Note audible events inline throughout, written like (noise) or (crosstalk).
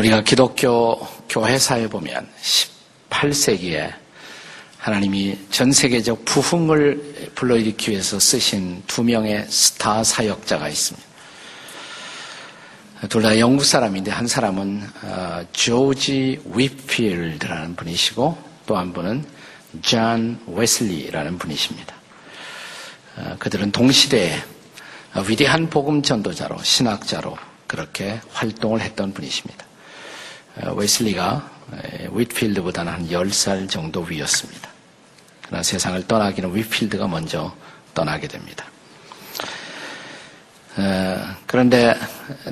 우리가 기독교 교회사에 보면 18세기에 하나님이 전 세계적 부흥을 불러일으키기 위해서 쓰신 두 명의 스타 사역자가 있습니다. 둘 다 영국 사람인데 한 사람은 어, 조지 휫필드라는 분이시고 또 한 분은 존 웨슬리라는 분이십니다. 어, 그들은 동시대에 위대한 복음 전도자로 신학자로 그렇게 활동을 했던 분이십니다. 어, 웨슬리가 위필드보다는 한 10살 정도 위였습니다. 그러나 세상을 떠나기는 위필드가 먼저 떠나게 됩니다. 그런데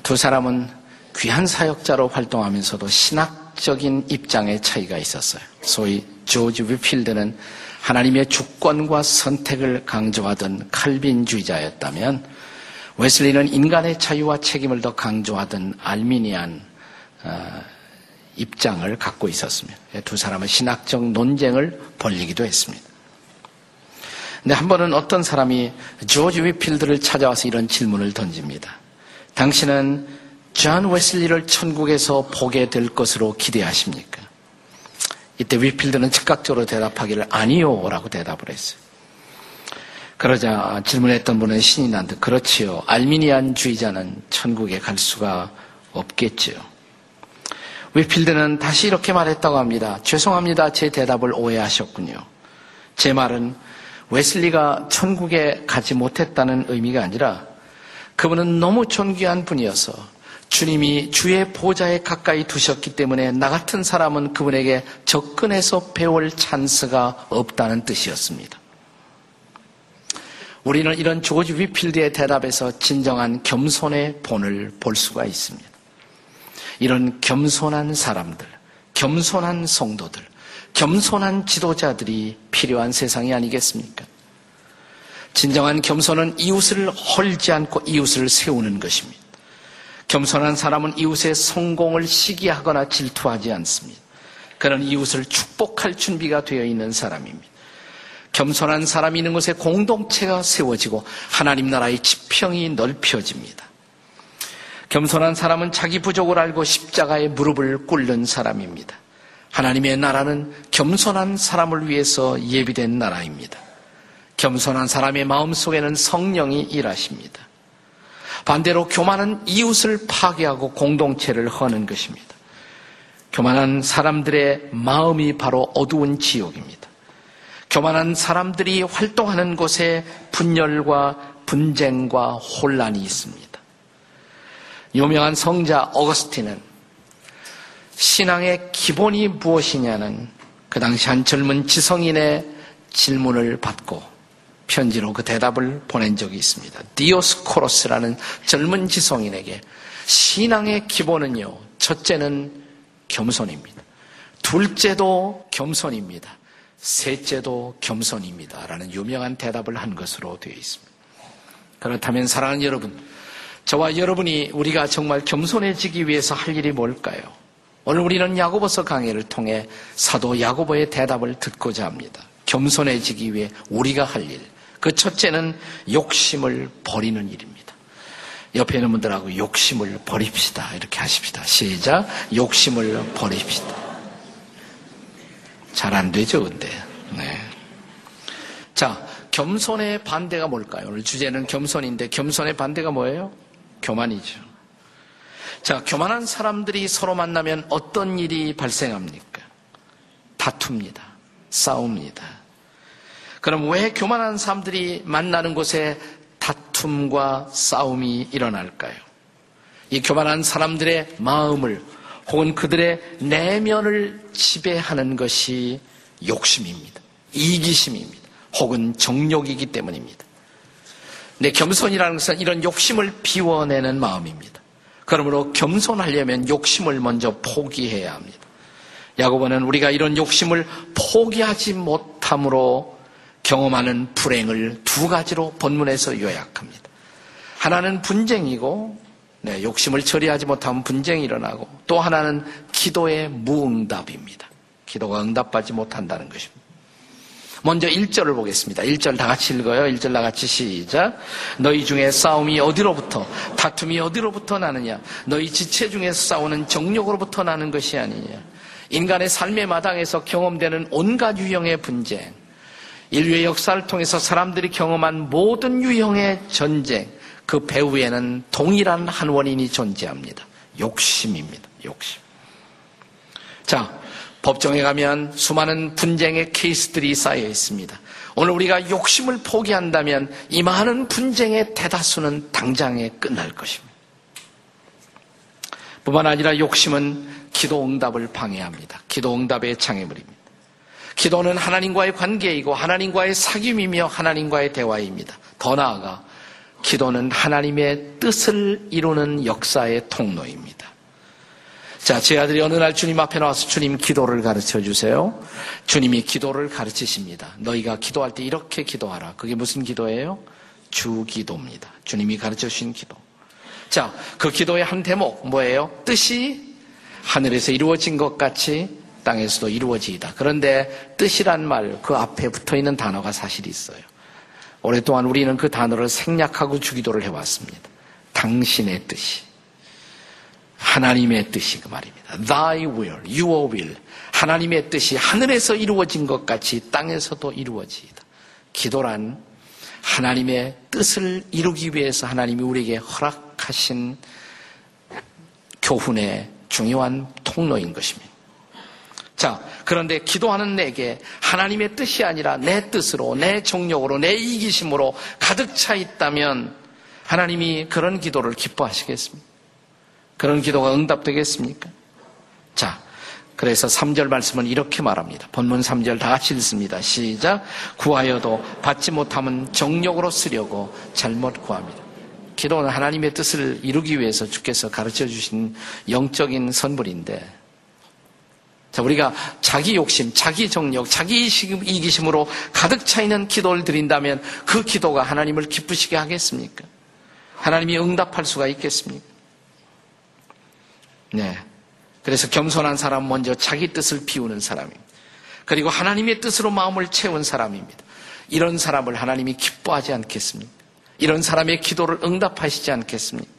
두 사람은 귀한 사역자로 활동하면서도 신학적인 입장의 차이가 있었어요. 소위 조지 위필드는 하나님의 주권과 선택을 강조하던 칼빈주의자였다면 웨슬리는 인간의 자유와 책임을 더 강조하던 알미니안 어, 입장을 갖고 있었으며 두 사람은 신학적 논쟁을 벌리기도 했습니다. 근데 한 번은 어떤 사람이 조지 휫필드를 찾아와서 이런 질문을 던집니다. 당신은 존 웨슬리를 천국에서 보게 될 것으로 기대하십니까? 이때 위필드는 즉각적으로 대답하기를 아니요 라고 대답을 했어요. 그러자 질문했던 분은 신이 난데 그렇지요. 알미니안 주의자는 천국에 갈 수가 없겠지요. 위필드는 다시 이렇게 말했다고 합니다. 죄송합니다. 제 대답을 오해하셨군요. 제 말은 웨슬리가 천국에 가지 못했다는 의미가 아니라 그분은 너무 존귀한 분이어서 주님이 주의 보좌에 가까이 두셨기 때문에 나 같은 사람은 그분에게 접근해서 배울 찬스가 없다는 뜻이었습니다. 우리는 이런 조지 위필드의 대답에서 진정한 겸손의 본을 볼 수가 있습니다. 이런 겸손한 사람들, 겸손한 성도들, 겸손한 지도자들이 필요한 세상이 아니겠습니까? 진정한 겸손은 이웃을 헐지 않고 이웃을 세우는 것입니다. 겸손한 사람은 이웃의 성공을 시기하거나 질투하지 않습니다. 그는 이웃을 축복할 준비가 되어 있는 사람입니다. 겸손한 사람이 있는 곳에 공동체가 세워지고 하나님 나라의 지평이 넓혀집니다. 겸손한 사람은 자기 부족을 알고 십자가에 무릎을 꿇는 사람입니다. 하나님의 나라는 겸손한 사람을 위해서 예비된 나라입니다. 겸손한 사람의 마음 속에는 성령이 일하십니다. 반대로 교만은 이웃을 파괴하고 공동체를 허는 것입니다. 교만한 사람들의 마음이 바로 어두운 지옥입니다. 교만한 사람들이 활동하는 곳에 분열과 분쟁과 혼란이 있습니다. 유명한 성자 어거스틴은 신앙의 기본이 무엇이냐는 그 당시 한 젊은 지성인의 질문을 받고 편지로 그 대답을 보낸 적이 있습니다. 디오스코로스라는 젊은 지성인에게 신앙의 기본은요, 첫째는 겸손입니다. 둘째도 겸손입니다. 셋째도 겸손입니다. 라는 유명한 대답을 한 것으로 되어 있습니다. 그렇다면 사랑하는 여러분, 저와 여러분이 우리가 정말 겸손해지기 위해서 할 일이 뭘까요? 오늘 우리는 야고보서 강의를 통해 사도 야고보의 대답을 듣고자 합니다. 겸손해지기 위해 우리가 할 일. 그 첫째는 욕심을 버리는 일입니다. 옆에 있는 분들하고 욕심을 버립시다. 이렇게 하십시다. 시작. 욕심을 버립시다. 잘 안 되죠, 근데. 네. 자, 겸손의 반대가 뭘까요? 오늘 주제는 겸손인데 겸손의 반대가 뭐예요? 교만이죠. 자, 교만한 사람들이 서로 만나면 어떤 일이 발생합니까? 다툽니다. 싸웁니다. 그럼 왜 교만한 사람들이 만나는 곳에 다툼과 싸움이 일어날까요? 이 교만한 사람들의 마음을 혹은 그들의 내면을 지배하는 것이 욕심입니다. 이기심입니다. 혹은 정욕이기 때문입니다. 내 겸손이라는 것은 이런 욕심을 비워내는 마음입니다. 그러므로 겸손하려면 욕심을 먼저 포기해야 합니다. 야고보는 우리가 이런 욕심을 포기하지 못함으로 경험하는 불행을 두 가지로 본문에서 요약합니다. 하나는 분쟁이고 네, 욕심을 처리하지 못하면 분쟁이 일어나고 또 하나는 기도의 무응답입니다. 기도가 응답받지 못한다는 것입니다. 먼저 1절을 보겠습니다. 1절 다 같이 읽어요. 1절 다 같이 시작. 너희 중에 싸움이 어디로부터, 다툼이 어디로부터 나느냐? 너희 지체 중에서 싸우는 정욕으로부터 나는 것이 아니냐? 인간의 삶의 마당에서 경험되는 온갖 유형의 분쟁, 인류의 역사를 통해서 사람들이 경험한 모든 유형의 전쟁, 그 배후에는 동일한 한 원인이 존재합니다. 욕심입니다. 욕심. 자, 법정에 가면 수많은 분쟁의 케이스들이 쌓여 있습니다. 오늘 우리가 욕심을 포기한다면 이 많은 분쟁의 대다수는 당장에 끝날 것입니다. 뿐만 아니라 욕심은 기도 응답을 방해합니다. 기도 응답의 장애물입니다. 기도는 하나님과의 관계이고 하나님과의 사귐이며 하나님과의 대화입니다. 더 나아가 기도는 하나님의 뜻을 이루는 역사의 통로입니다. 자, 제 아들이 어느 날 주님 앞에 나와서 주님 기도를 가르쳐 주세요. 주님이 기도를 가르치십니다. 너희가 기도할 때 이렇게 기도하라. 그게 무슨 기도예요? 주 기도입니다. 주님이 가르쳐 주신 기도. 자, 그 기도의 한 대목 뭐예요? 뜻이 하늘에서 이루어진 것 같이 땅에서도 이루어지이다. 그런데 뜻이란 말 그 앞에 붙어 있는 단어가 사실 있어요. 오랫동안 우리는 그 단어를 생략하고 주기도를 해왔습니다. 당신의 뜻이. 하나님의 뜻이 그 말입니다. Thy will, your will. 하나님의 뜻이 하늘에서 이루어진 것 같이 땅에서도 이루어지이다. 기도란 하나님의 뜻을 이루기 위해서 하나님이 우리에게 허락하신 교훈의 중요한 통로인 것입니다. 자, 그런데 기도하는 내게 하나님의 뜻이 아니라 내 뜻으로, 내 정력으로, 내 이기심으로 가득 차 있다면 하나님이 그런 기도를 기뻐하시겠습니까? 그런 기도가 응답되겠습니까? 자, 그래서 3절 말씀은 이렇게 말합니다. 본문 3절 다 같이 읽습니다. 시작. 구하여도 받지 못하면 정력으로 쓰려고 잘못 구합니다. 기도는 하나님의 뜻을 이루기 위해서 주께서 가르쳐 주신 영적인 선물인데 자, 우리가 자기 욕심, 자기 정력, 자기 이기심으로 가득 차 있는 기도를 드린다면 그 기도가 하나님을 기쁘시게 하겠습니까? 하나님이 응답할 수가 있겠습니까? 네. 그래서 겸손한 사람 먼저 자기 뜻을 비우는 사람입니다. 그리고 하나님의 뜻으로 마음을 채운 사람입니다. 이런 사람을 하나님이 기뻐하지 않겠습니까? 이런 사람의 기도를 응답하시지 않겠습니까?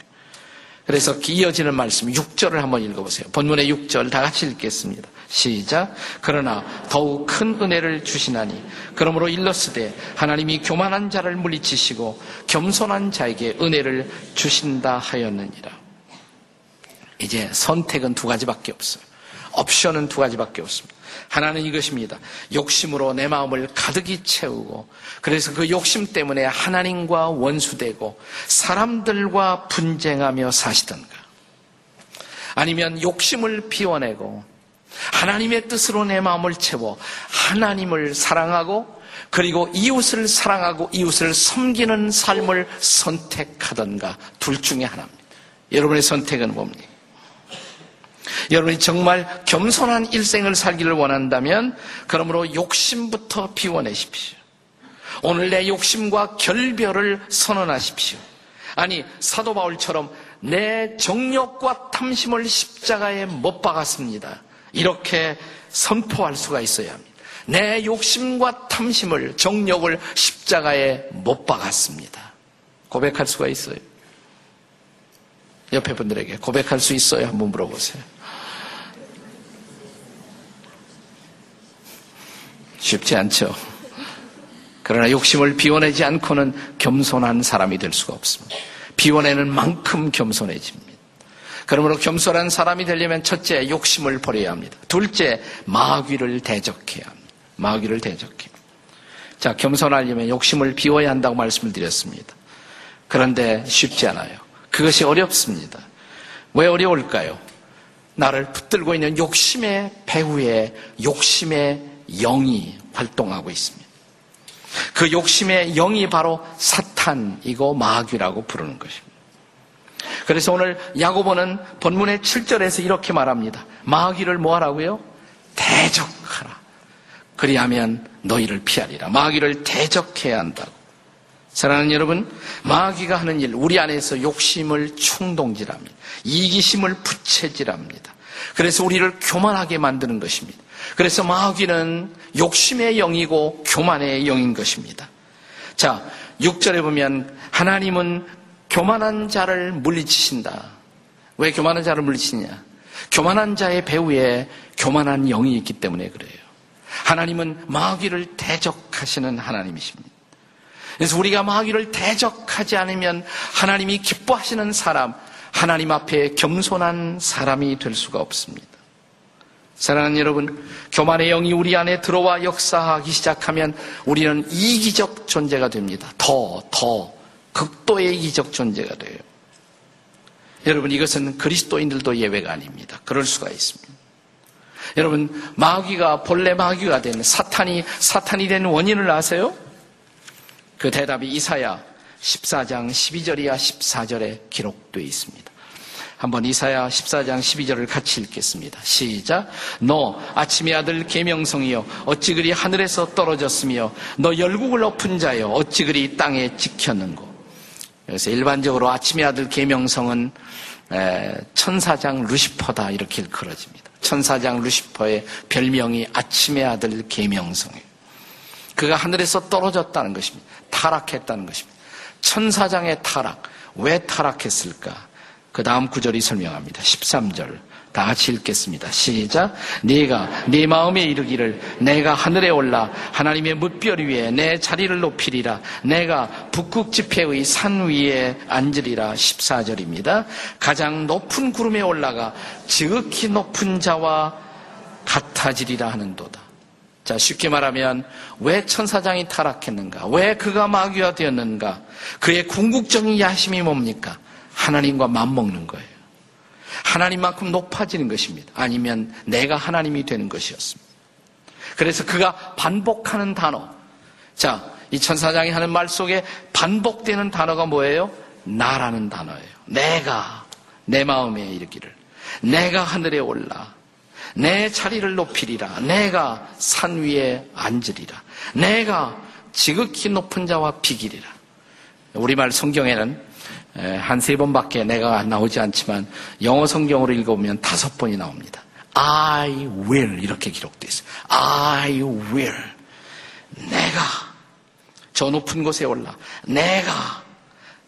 그래서 이어지는 말씀 6절을 한번 읽어보세요. 본문의 6절 다 같이 읽겠습니다. 시작. 그러나 더욱 큰 은혜를 주시나니 그러므로 일러스되 하나님이 교만한 자를 물리치시고 겸손한 자에게 은혜를 주신다 하였느니라. 이제 선택은 두 가지밖에 없어요. 옵션은 두 가지밖에 없습니다. 하나는 이것입니다. 욕심으로 내 마음을 가득히 채우고 그래서 그 욕심 때문에 하나님과 원수되고 사람들과 분쟁하며 사시던가 아니면 욕심을 비워내고 하나님의 뜻으로 내 마음을 채워 하나님을 사랑하고 그리고 이웃을 사랑하고 이웃을 섬기는 삶을 선택하던가 둘 중에 하나입니다. 여러분의 선택은 뭡니까? 여러분이 정말 겸손한 일생을 살기를 원한다면 그러므로 욕심부터 비워내십시오. 오늘 내 욕심과 결별을 선언하십시오. 아니 사도 바울처럼 내 정욕과 탐심을 십자가에 못 박았습니다. 이렇게 선포할 수가 있어야 합니다. 내 욕심과 탐심을 정욕을 십자가에 못 박았습니다. 고백할 수가 있어요. 옆에 분들에게 고백할 수 있어요? 한번 물어보세요. 쉽지 않죠. 그러나 욕심을 비워내지 않고는 겸손한 사람이 될 수가 없습니다. 비워내는 만큼 겸손해집니다. 그러므로 겸손한 사람이 되려면 첫째 욕심을 버려야 합니다. 둘째 마귀를 대적해야 합니다. 마귀를 대적해. 자, 겸손하려면 욕심을 비워야 한다고 말씀을 드렸습니다. 그런데 쉽지 않아요. 그것이 어렵습니다. 왜 어려울까요? 나를 붙들고 있는 욕심의 배후에 욕심의 영이 활동하고 있습니다. 그 욕심의 영이 바로 사탄이고 마귀라고 부르는 것입니다. 그래서 오늘 야고보는 본문의 7절에서 이렇게 말합니다. 마귀를 뭐 하라고요? 대적하라. 그리하면 너희를 피하리라. 마귀를 대적해야 한다고. 사랑하는 여러분, 마귀가 하는 일, 우리 안에서 욕심을 충동질합니다. 이기심을 부채질합니다. 그래서 우리를 교만하게 만드는 것입니다. 그래서 마귀는 욕심의 영이고 교만의 영인 것입니다. 자, 6절에 보면 하나님은 교만한 자를 물리치신다. 왜 교만한 자를 물리치냐? 교만한 자의 배후에 교만한 영이 있기 때문에 그래요. 하나님은 마귀를 대적하시는 하나님이십니다. 그래서 우리가 마귀를 대적하지 않으면 하나님이 기뻐하시는 사람, 하나님 앞에 겸손한 사람이 될 수가 없습니다. 사랑하는 여러분, 교만의 영이 우리 안에 들어와 역사하기 시작하면 우리는 이기적 존재가 됩니다. 더, 더, 극도의 이기적 존재가 돼요. 여러분, 이것은 그리스도인들도 예외가 아닙니다. 그럴 수가 있습니다. 여러분, 마귀가 본래 마귀가 된 사탄이 사탄이 된 원인을 아세요? 그 대답이 이사야 14장 12절이야 14절에 기록되어 있습니다. 한번 이사야 14장 12절을 같이 읽겠습니다. 시작. 너 아침의 아들 계명성이여 어찌 그리 하늘에서 떨어졌으며 너 열국을 엎은 자여 어찌 그리 땅에 지켰는고. 그래서 일반적으로 아침의 아들 계명성은 천사장 루시퍼다 이렇게 일컬어집니다. 천사장 루시퍼의 별명이 아침의 아들 계명성이에요. 그가 하늘에서 떨어졌다는 것입니다. 타락했다는 것입니다. 천사장의 타락. 왜 타락했을까? 그 다음 구절이 설명합니다. 13절. 다 같이 읽겠습니다. 시작. 네가 네 마음에 이르기를 내가 하늘에 올라 하나님의 뭇별 위에 내 자리를 높이리라. 내가 북극 지폐의 산 위에 앉으리라. 14절입니다. 가장 높은 구름에 올라가 지극히 높은 자와 같아지리라 하는도다. 자, 쉽게 말하면 왜 천사장이 타락했는가? 왜 그가 마귀가 되었는가? 그의 궁극적인 야심이 뭡니까? 하나님과 맞먹는 거예요. 하나님만큼 높아지는 것입니다. 아니면 내가 하나님이 되는 것이었습니다. 그래서 그가 반복하는 단어. 자, 이 천사장이 하는 말 속에 반복되는 단어가 뭐예요? 나라는 단어예요. 내가 내 마음에 이르기를 내가 하늘에 올라 내 자리를 높이리라. 내가 산 위에 앉으리라. 내가 지극히 높은 자와 비기리라. 우리말 성경에는 한 세 번밖에 내가 나오지 않지만 영어 성경으로 읽어보면 다섯 번이 나옵니다. I will 이렇게 기록되어 있어요. I will. 내가 저 높은 곳에 올라 내가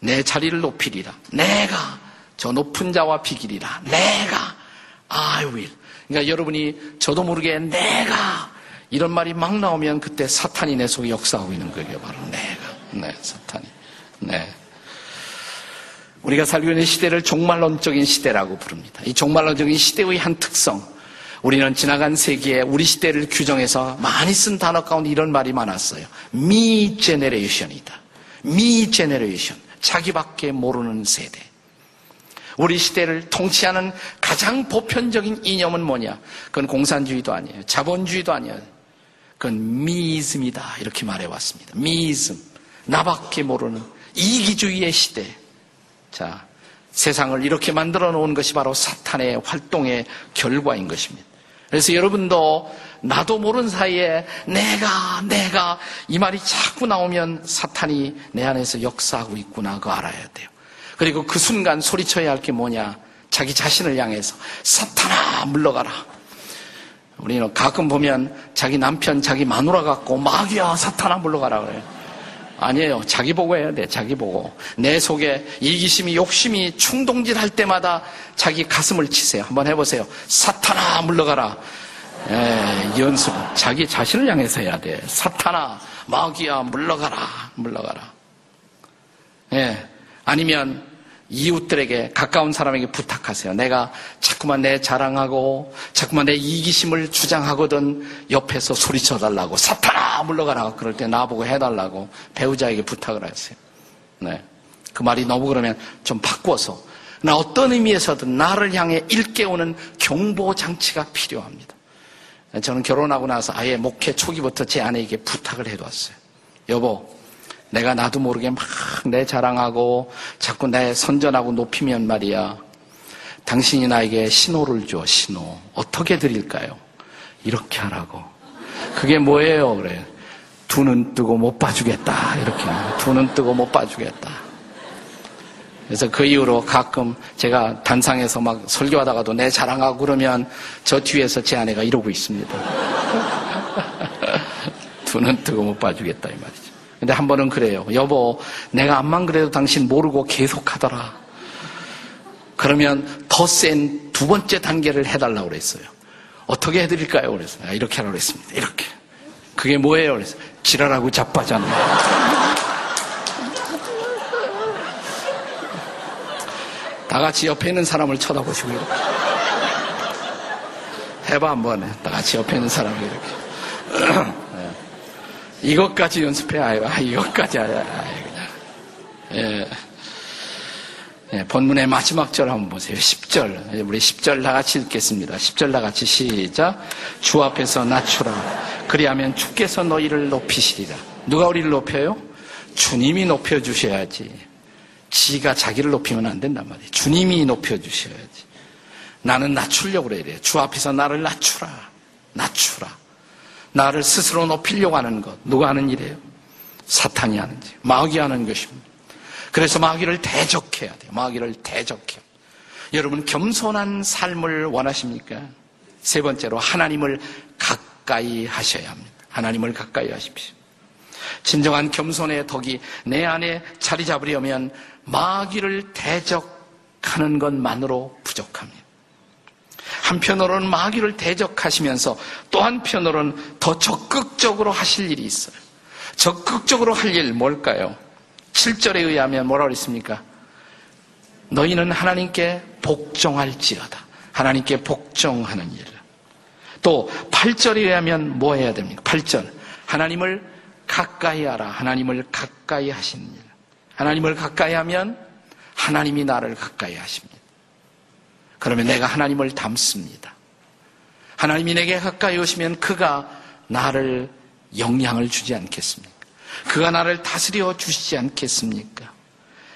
내 자리를 높이리라. 내가 저 높은 자와 비기리라. 내가 I will. 그러니까 여러분이 저도 모르게 내가 이런 말이 막 나오면 그때 사탄이 내 속에 역사하고 있는 거예요. 바로 내가. 네, 사탄이. 네. 우리가 살고 있는 시대를 종말론적인 시대라고 부릅니다. 이 종말론적인 시대의 한 특성. 우리는 지나간 세기에 우리 시대를 규정해서 많이 쓴 단어 가운데 이런 말이 많았어요. 미 제네레이션이다. 미 제네레이션. 자기밖에 모르는 세대. 우리 시대를 통치하는 가장 보편적인 이념은 뭐냐? 그건 공산주의도 아니에요. 자본주의도 아니에요. 그건 미이즘이다. 이렇게 말해왔습니다. 미이즘. 나밖에 모르는 이기주의의 시대. 자, 세상을 이렇게 만들어 놓은 것이 바로 사탄의 활동의 결과인 것입니다. 그래서 여러분도 나도 모르는 사이에 내가, 내가 이 말이 자꾸 나오면 사탄이 내 안에서 역사하고 있구나. 그거 알아야 돼요. 그리고 그 순간 소리쳐야 할 게 뭐냐? 자기 자신을 향해서 사탄아 물러가라. 우리는 가끔 보면 자기 남편, 자기 마누라 갖고 마귀야 사탄아 물러가라 그래요. 아니에요. 자기 보고 해야 돼. 자기 보고. 내 속에 이기심이 욕심이 충동질 할 때마다 자기 가슴을 치세요. 한번 해보세요. 사탄아 물러가라. 예, 연습. 자기 자신을 향해서 해야 돼. 사탄아 마귀야 물러가라. 물러가라. 예. 아니면 이웃들에게 가까운 사람에게 부탁하세요. 내가 자꾸만 내 자랑하고 자꾸만 내 이기심을 주장하거든 옆에서 소리쳐 달라고 사탄아 물러가라 그럴 때 나보고 해달라고 배우자에게 부탁을 하세요. 네. 그 말이 너무 그러면 좀 바꿔서 나 어떤 의미에서든 나를 향해 일깨우는 경보 장치가 필요합니다. 저는 결혼하고 나서 아예 목회 초기부터 제 아내에게 부탁을 해두었어요. 여보, 내가 나도 모르게 막 내 자랑하고 자꾸 내 선전하고 높이면 말이야. 당신이 나에게 신호를 줘, 신호. 어떻게 드릴까요? 이렇게 하라고. 그게 뭐예요? 그래. 두 눈 뜨고 못 봐주겠다. 이렇게. 두 눈 뜨고 못 봐주겠다. 그래서 그 이후로 가끔 제가 단상에서 막 설교하다가도 내 자랑하고 그러면 저 뒤에서 제 아내가 이러고 있습니다. (laughs) 두 눈 뜨고 못 봐주겠다 이 말이죠. 근데 한 번은 그래요. 여보, 내가 암만 그래도 당신 모르고 계속 하더라. 그러면 더 센 두 번째 단계를 해달라고 그랬어요. 어떻게 해드릴까요? 그래서 아, 이렇게 하라고 그랬습니다. 이렇게. 그게 뭐예요? 그래서 지랄하고 자빠졌네. 다 같이 옆에 있는 사람을 쳐다보시고 이렇게. 해봐 한번 해. 다 같이 옆에 있는 사람을 이렇게. 네. 이것까지 연습해. 아유, 아, 이것까지. 아유, 아유, 그냥. 예. 예, 본문의 마지막 절 한번 보세요. 10절. 우리 10절 다 같이 읽겠습니다. 10절 다 같이 시작. 주 앞에서 낮추라. 그리하면 주께서 너희를 높이시리라. 누가 우리를 높여요? 주님이 높여주셔야지. 지가 자기를 높이면 안 된단 말이에요. 주님이 높여주셔야지. 나는 낮추려고 그래야 돼요. 주 앞에서 나를 낮추라. 낮추라. 나를 스스로 높이려고 하는 것. 누가 하는 일이에요? 사탄이 하는지. 마귀 하는 것입니다. 그래서 마귀를 대적해야 돼요. 마귀를 대적해요. 여러분 겸손한 삶을 원하십니까? 세 번째로 하나님을 가까이 하셔야 합니다. 하나님을 가까이 하십시오. 진정한 겸손의 덕이 내 안에 자리 잡으려면 마귀를 대적하는 것만으로 부족합니다. 한편으로는 마귀를 대적하시면서 또 한편으로는 더 적극적으로 하실 일이 있어요. 적극적으로 할 일 뭘까요? 7절에 의하면 뭐라고 그랬습니까? 너희는 하나님께 복종할지어다. 하나님께 복종하는 일. 또 8절에 의하면 뭐 해야 됩니까? 8절. 하나님을 가까이 하라. 하나님을 가까이 하시는 일. 하나님을 가까이 하면 하나님이 나를 가까이 하십니다. 그러면 내가 하나님을 닮습니다. 하나님이 내게 가까이 오시면 그가 나를 영향을 주지 않겠습니까? 그가 나를 다스려 주시지 않겠습니까?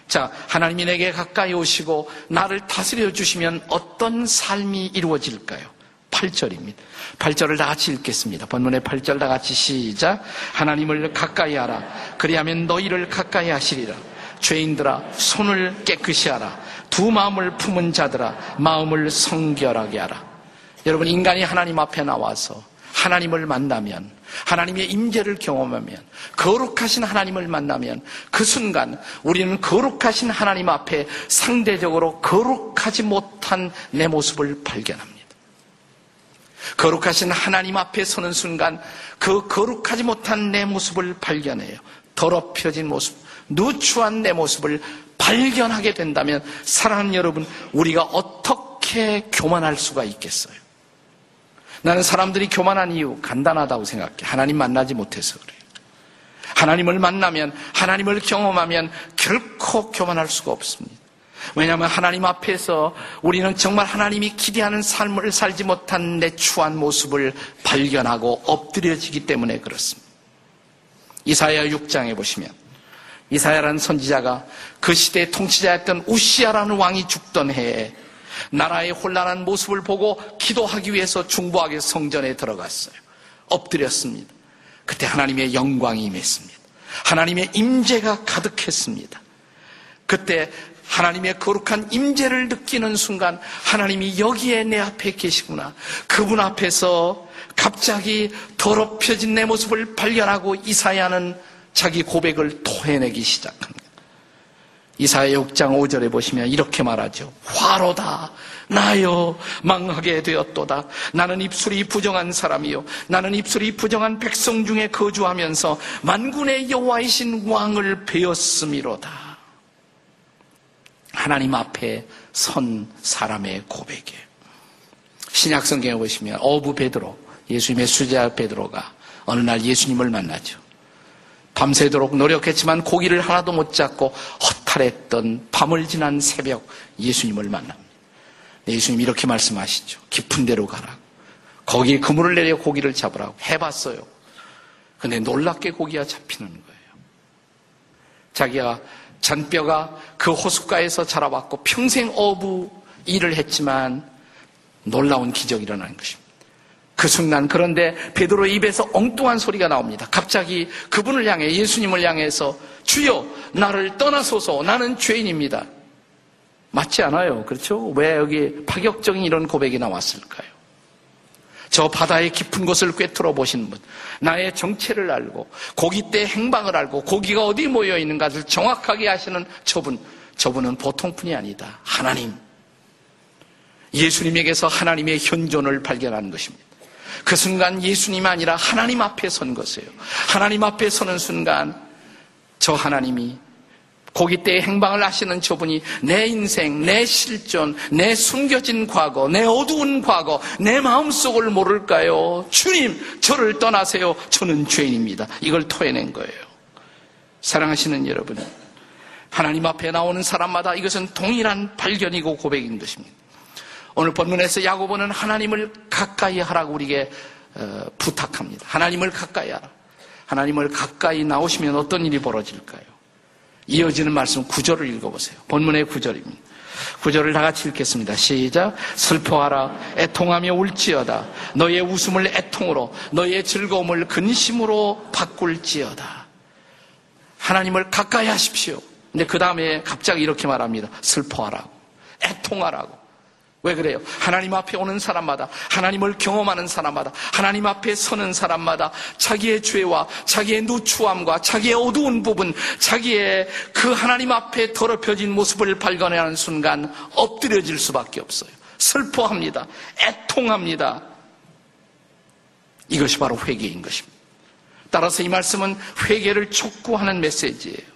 자, 하나님이 내게 가까이 오시고 나를 다스려 주시면 어떤 삶이 이루어질까요? 8절입니다. 8절을 다 같이 읽겠습니다. 본문의 8절 다 같이 시작. 하나님을 가까이 하라. 그리하면 너희를 가까이 하시리라. 죄인들아, 손을 깨끗이 하라. 두 마음을 품은 자들아, 마음을 성결하게 하라. 여러분, 인간이 하나님 앞에 나와서 하나님을 만나면 하나님의 임재를 경험하면 거룩하신 하나님을 만나면 그 순간 우리는 거룩하신 하나님 앞에 상대적으로 거룩하지 못한 내 모습을 발견합니다. 거룩하신 하나님 앞에 서는 순간 그 거룩하지 못한 내 모습을 발견해요. 더럽혀진 모습, 누추한 내 모습을 발견하게 된다면 사랑하는 여러분, 우리가 어떻게 교만할 수가 있겠어요? 나는 사람들이 교만한 이유 간단하다고 생각해. 하나님 만나지 못해서 그래요. 하나님을 만나면, 하나님을 경험하면 결코 교만할 수가 없습니다. 왜냐하면 하나님 앞에서 우리는 정말 하나님이 기대하는 삶을 살지 못한 내 추한 모습을 발견하고 엎드려지기 때문에 그렇습니다. 이사야 6장에 보시면 이사야라는 선지자가 그 시대의 통치자였던 우시아라는 왕이 죽던 해에 나라의 혼란한 모습을 보고 기도하기 위해서 중보하게 성전에 들어갔어요. 엎드렸습니다. 그때 하나님의 영광이 임했습니다. 하나님의 임재가 가득했습니다. 그때 하나님의 거룩한 임재를 느끼는 순간 하나님이 여기에 내 앞에 계시구나. 그분 앞에서 갑자기 더럽혀진 내 모습을 발견하고 이사야는 자기 고백을 토해내기 시작합니다. 이사야 6장 5절에 보시면 이렇게 말하죠. 화로다. 나여 망하게 되었도다. 나는 입술이 부정한 사람이요. 나는 입술이 부정한 백성 중에 거주하면서 만군의 여호와이신 왕을 배웠음이로다. 하나님 앞에 선 사람의 고백이에요. 신약 성경에 보시면 어부 베드로, 예수님의 수제자 베드로가 어느 날 예수님을 만나죠. 밤새도록 노력했지만 고기를 하나도 못 잡고 허탈했던 밤을 지난 새벽 예수님을 만납니다. 예수님 이렇게 말씀하시죠. 깊은 데로 가라. 거기에 그물을 내려 고기를 잡으라고 해봤어요. 근데 놀랍게 고기가 잡히는 거예요. 자기가 잔뼈가 그 호숫가에서 자라왔고 평생 어부 일을 했지만 놀라운 기적이 일어나는 것입니다. 그 순간 그런데 베드로 입에서 엉뚱한 소리가 나옵니다. 갑자기 그분을 향해 예수님을 향해서 주여 나를 떠나소서 나는 죄인입니다. 맞지 않아요. 그렇죠? 왜 여기 파격적인 이런 고백이 나왔을까요? 저 바다의 깊은 곳을 꿰뚫어 보신 분, 나의 정체를 알고 고기 때 행방을 알고 고기가 어디 모여 있는가를 정확하게 아시는 저분, 저분은 보통 분이 아니다. 하나님. 예수님에게서 하나님의 현존을 발견하는 것입니다. 그 순간 예수님 아니라 하나님 앞에 선 것이에요. 하나님 앞에 서는 순간 저 하나님이 고기 때의 행방을 아시는 저분이 내 인생, 내 실존, 내 숨겨진 과거, 내 어두운 과거, 내 마음속을 모를까요? 주님, 저를 떠나세요. 저는 죄인입니다. 이걸 토해낸 거예요. 사랑하시는 여러분, 하나님 앞에 나오는 사람마다 이것은 동일한 발견이고 고백인 것입니다. 오늘 본문에서 야고보는 하나님을 가까이 하라고 우리에게 어, 부탁합니다. 하나님을 가까이 하라. 하나님을 가까이 나오시면 어떤 일이 벌어질까요? 이어지는 말씀 구절을 읽어보세요. 본문의 구절입니다. 구절을 다 같이 읽겠습니다. 시작. 슬퍼하라. 애통하며 울지어다. 너의 웃음을 애통으로, 너의 즐거움을 근심으로 바꿀지어다. 하나님을 가까이 하십시오. 근데 그 다음에 갑자기 이렇게 말합니다. 슬퍼하라고. 애통하라고. 왜 그래요? 하나님 앞에 오는 사람마다, 하나님을 경험하는 사람마다, 하나님 앞에 서는 사람마다 자기의 죄와 자기의 누추함과 자기의 어두운 부분, 자기의 그 하나님 앞에 더럽혀진 모습을 발견하는 순간 엎드려질 수밖에 없어요. 슬퍼합니다. 애통합니다. 이것이 바로 회개인 것입니다. 따라서 이 말씀은 회개를 촉구하는 메시지예요.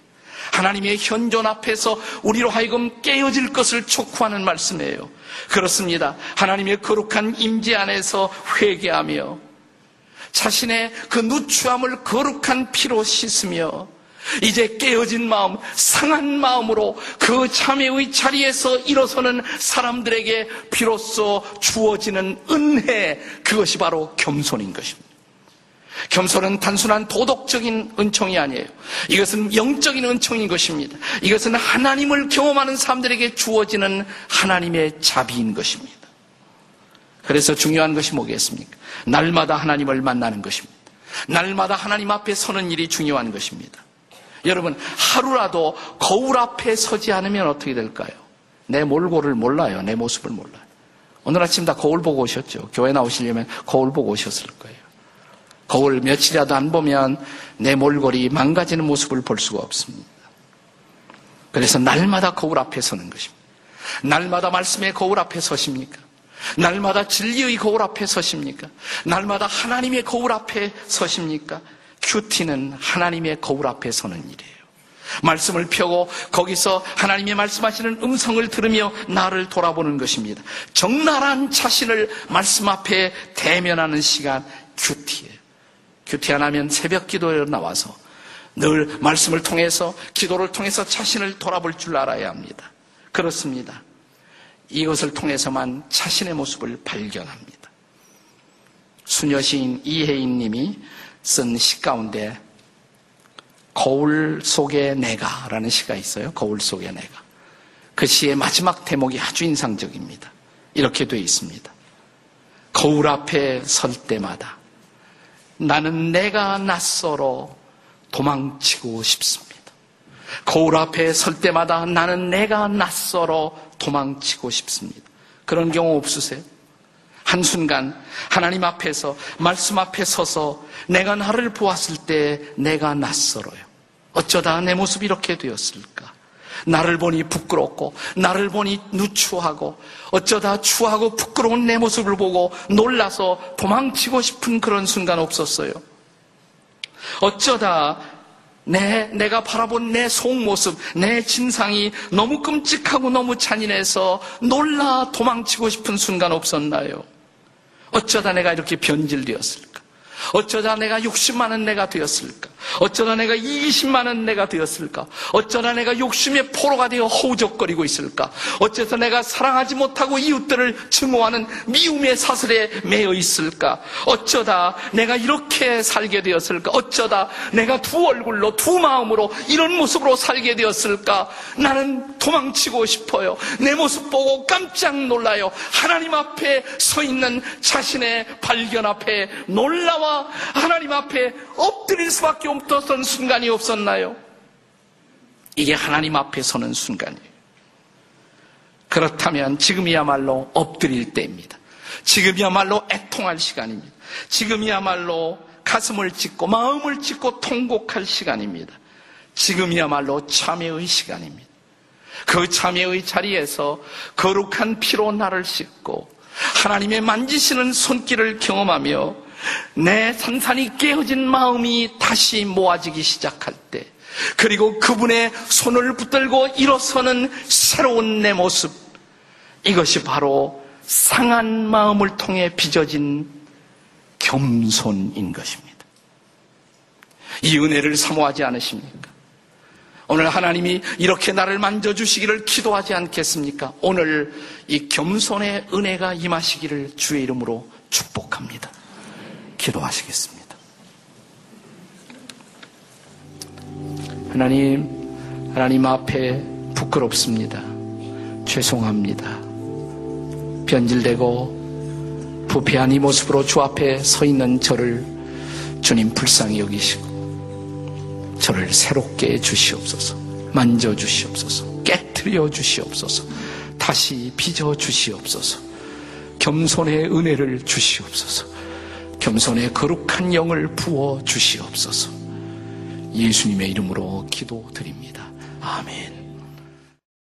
하나님의 현존 앞에서 우리로 하여금 깨어질 것을 촉구하는 말씀이에요. 그렇습니다. 하나님의 거룩한 임재 안에서 회개하며 자신의 그 누추함을 거룩한 피로 씻으며 이제 깨어진 마음, 상한 마음으로 그 참회의 자리에서 일어서는 사람들에게 비로소 주어지는 은혜, 그것이 바로 겸손인 것입니다. 겸손은 단순한 도덕적인 은총이 아니에요. 이것은 영적인 은총인 것입니다. 이것은 하나님을 경험하는 사람들에게 주어지는 하나님의 자비인 것입니다. 그래서 중요한 것이 뭐겠습니까? 날마다 하나님을 만나는 것입니다. 날마다 하나님 앞에 서는 일이 중요한 것입니다. 여러분, 하루라도 거울 앞에 서지 않으면 어떻게 될까요? 내 몰골을 몰라요. 내 모습을 몰라요. 오늘 아침 다 거울 보고 오셨죠? 교회 나오시려면 거울 보고 오셨을 거예요. 거울 며칠이라도 안 보면 내 몰골이 망가지는 모습을 볼 수가 없습니다. 그래서 날마다 거울 앞에 서는 것입니다. 날마다 말씀의 거울 앞에 서십니까? 날마다 진리의 거울 앞에 서십니까? 날마다 하나님의 거울 앞에 서십니까? 큐티는 하나님의 거울 앞에 서는 일이에요. 말씀을 펴고 거기서 하나님의 말씀하시는 음성을 들으며 나를 돌아보는 것입니다. 적나라한 자신을 말씀 앞에 대면하는 시간 큐티예요. 큐티 안 하면 새벽 기도에 나와서 늘 말씀을 통해서 기도를 통해서 자신을 돌아볼 줄 알아야 합니다. 그렇습니다. 이것을 통해서만 자신의 모습을 발견합니다. 수녀 시인 이혜인 님이 쓴 시 가운데 거울 속의 내가 라는 시가 있어요. 거울 속의 내가. 그 시의 마지막 대목이 아주 인상적입니다. 이렇게 되어 있습니다. 거울 앞에 설 때마다 나는 내가 낯설어 도망치고 싶습니다. 거울 앞에 설 때마다 나는 내가 낯설어 도망치고 싶습니다. 그런 경우 없으세요? 한순간 하나님 앞에서 말씀 앞에 서서 내가 나를 보았을 때 내가 낯설어요. 어쩌다 내 모습이 이렇게 되었을까? 나를 보니 부끄럽고 나를 보니 누추하고 어쩌다 추하고 부끄러운 내 모습을 보고 놀라서 도망치고 싶은 그런 순간 없었어요. 어쩌다 내, 내가 바라본 내 속모습, 내 진상이 너무 끔찍하고 너무 잔인해서 놀라 도망치고 싶은 순간 없었나요? 어쩌다 내가 이렇게 변질되었을까? 어쩌다 내가 60만 원 내가 되었을까? 어쩌다 내가 20만 원 내가 되었을까? 어쩌다 내가 욕심의 포로가 되어 허우적거리고 있을까? 어쩌다 내가 사랑하지 못하고 이웃들을 증오하는 미움의 사슬에 매여 있을까? 어쩌다 내가 이렇게 살게 되었을까? 어쩌다 내가 두 얼굴로 두 마음으로 이런 모습으로 살게 되었을까? 나는 도망치고 싶어요. 내 모습 보고 깜짝 놀라요. 하나님 앞에 서 있는 자신의 발견 앞에 놀라와 하나님 앞에 엎드릴 수밖에 없었던 순간이 없었나요? 이게 하나님 앞에 서는 순간이에요. 그렇다면 지금이야말로 엎드릴 때입니다. 지금이야말로 애통할 시간입니다. 지금이야말로 가슴을 찢고 마음을 찢고 통곡할 시간입니다. 지금이야말로 참회의 시간입니다. 그 참회의 자리에서 거룩한 피로 나를 씻고 하나님의 만지시는 손길을 경험하며 내 산산이 깨어진 마음이 다시 모아지기 시작할 때 그리고 그분의 손을 붙들고 일어서는 새로운 내 모습 이것이 바로 상한 마음을 통해 빚어진 겸손인 것입니다. 이 은혜를 사모하지 않으십니까? 오늘 하나님이 이렇게 나를 만져주시기를 기도하지 않겠습니까? 오늘 이 겸손의 은혜가 임하시기를 주의 이름으로 축복합니다. 기도하시겠습니다. 하나님, 하나님 앞에 부끄럽습니다. 죄송합니다. 변질되고 부패한 이 모습으로 주 앞에 서 있는 저를 주님 불쌍히 여기시고 저를 새롭게 해 주시옵소서. 만져 주시옵소서. 깨뜨려 주시옵소서. 다시 빚어 주시옵소서. 겸손의 은혜를 주시옵소서. 겸손의 거룩한 영을 부어 주시옵소서. 예수님의 이름으로 기도드립니다. 아멘.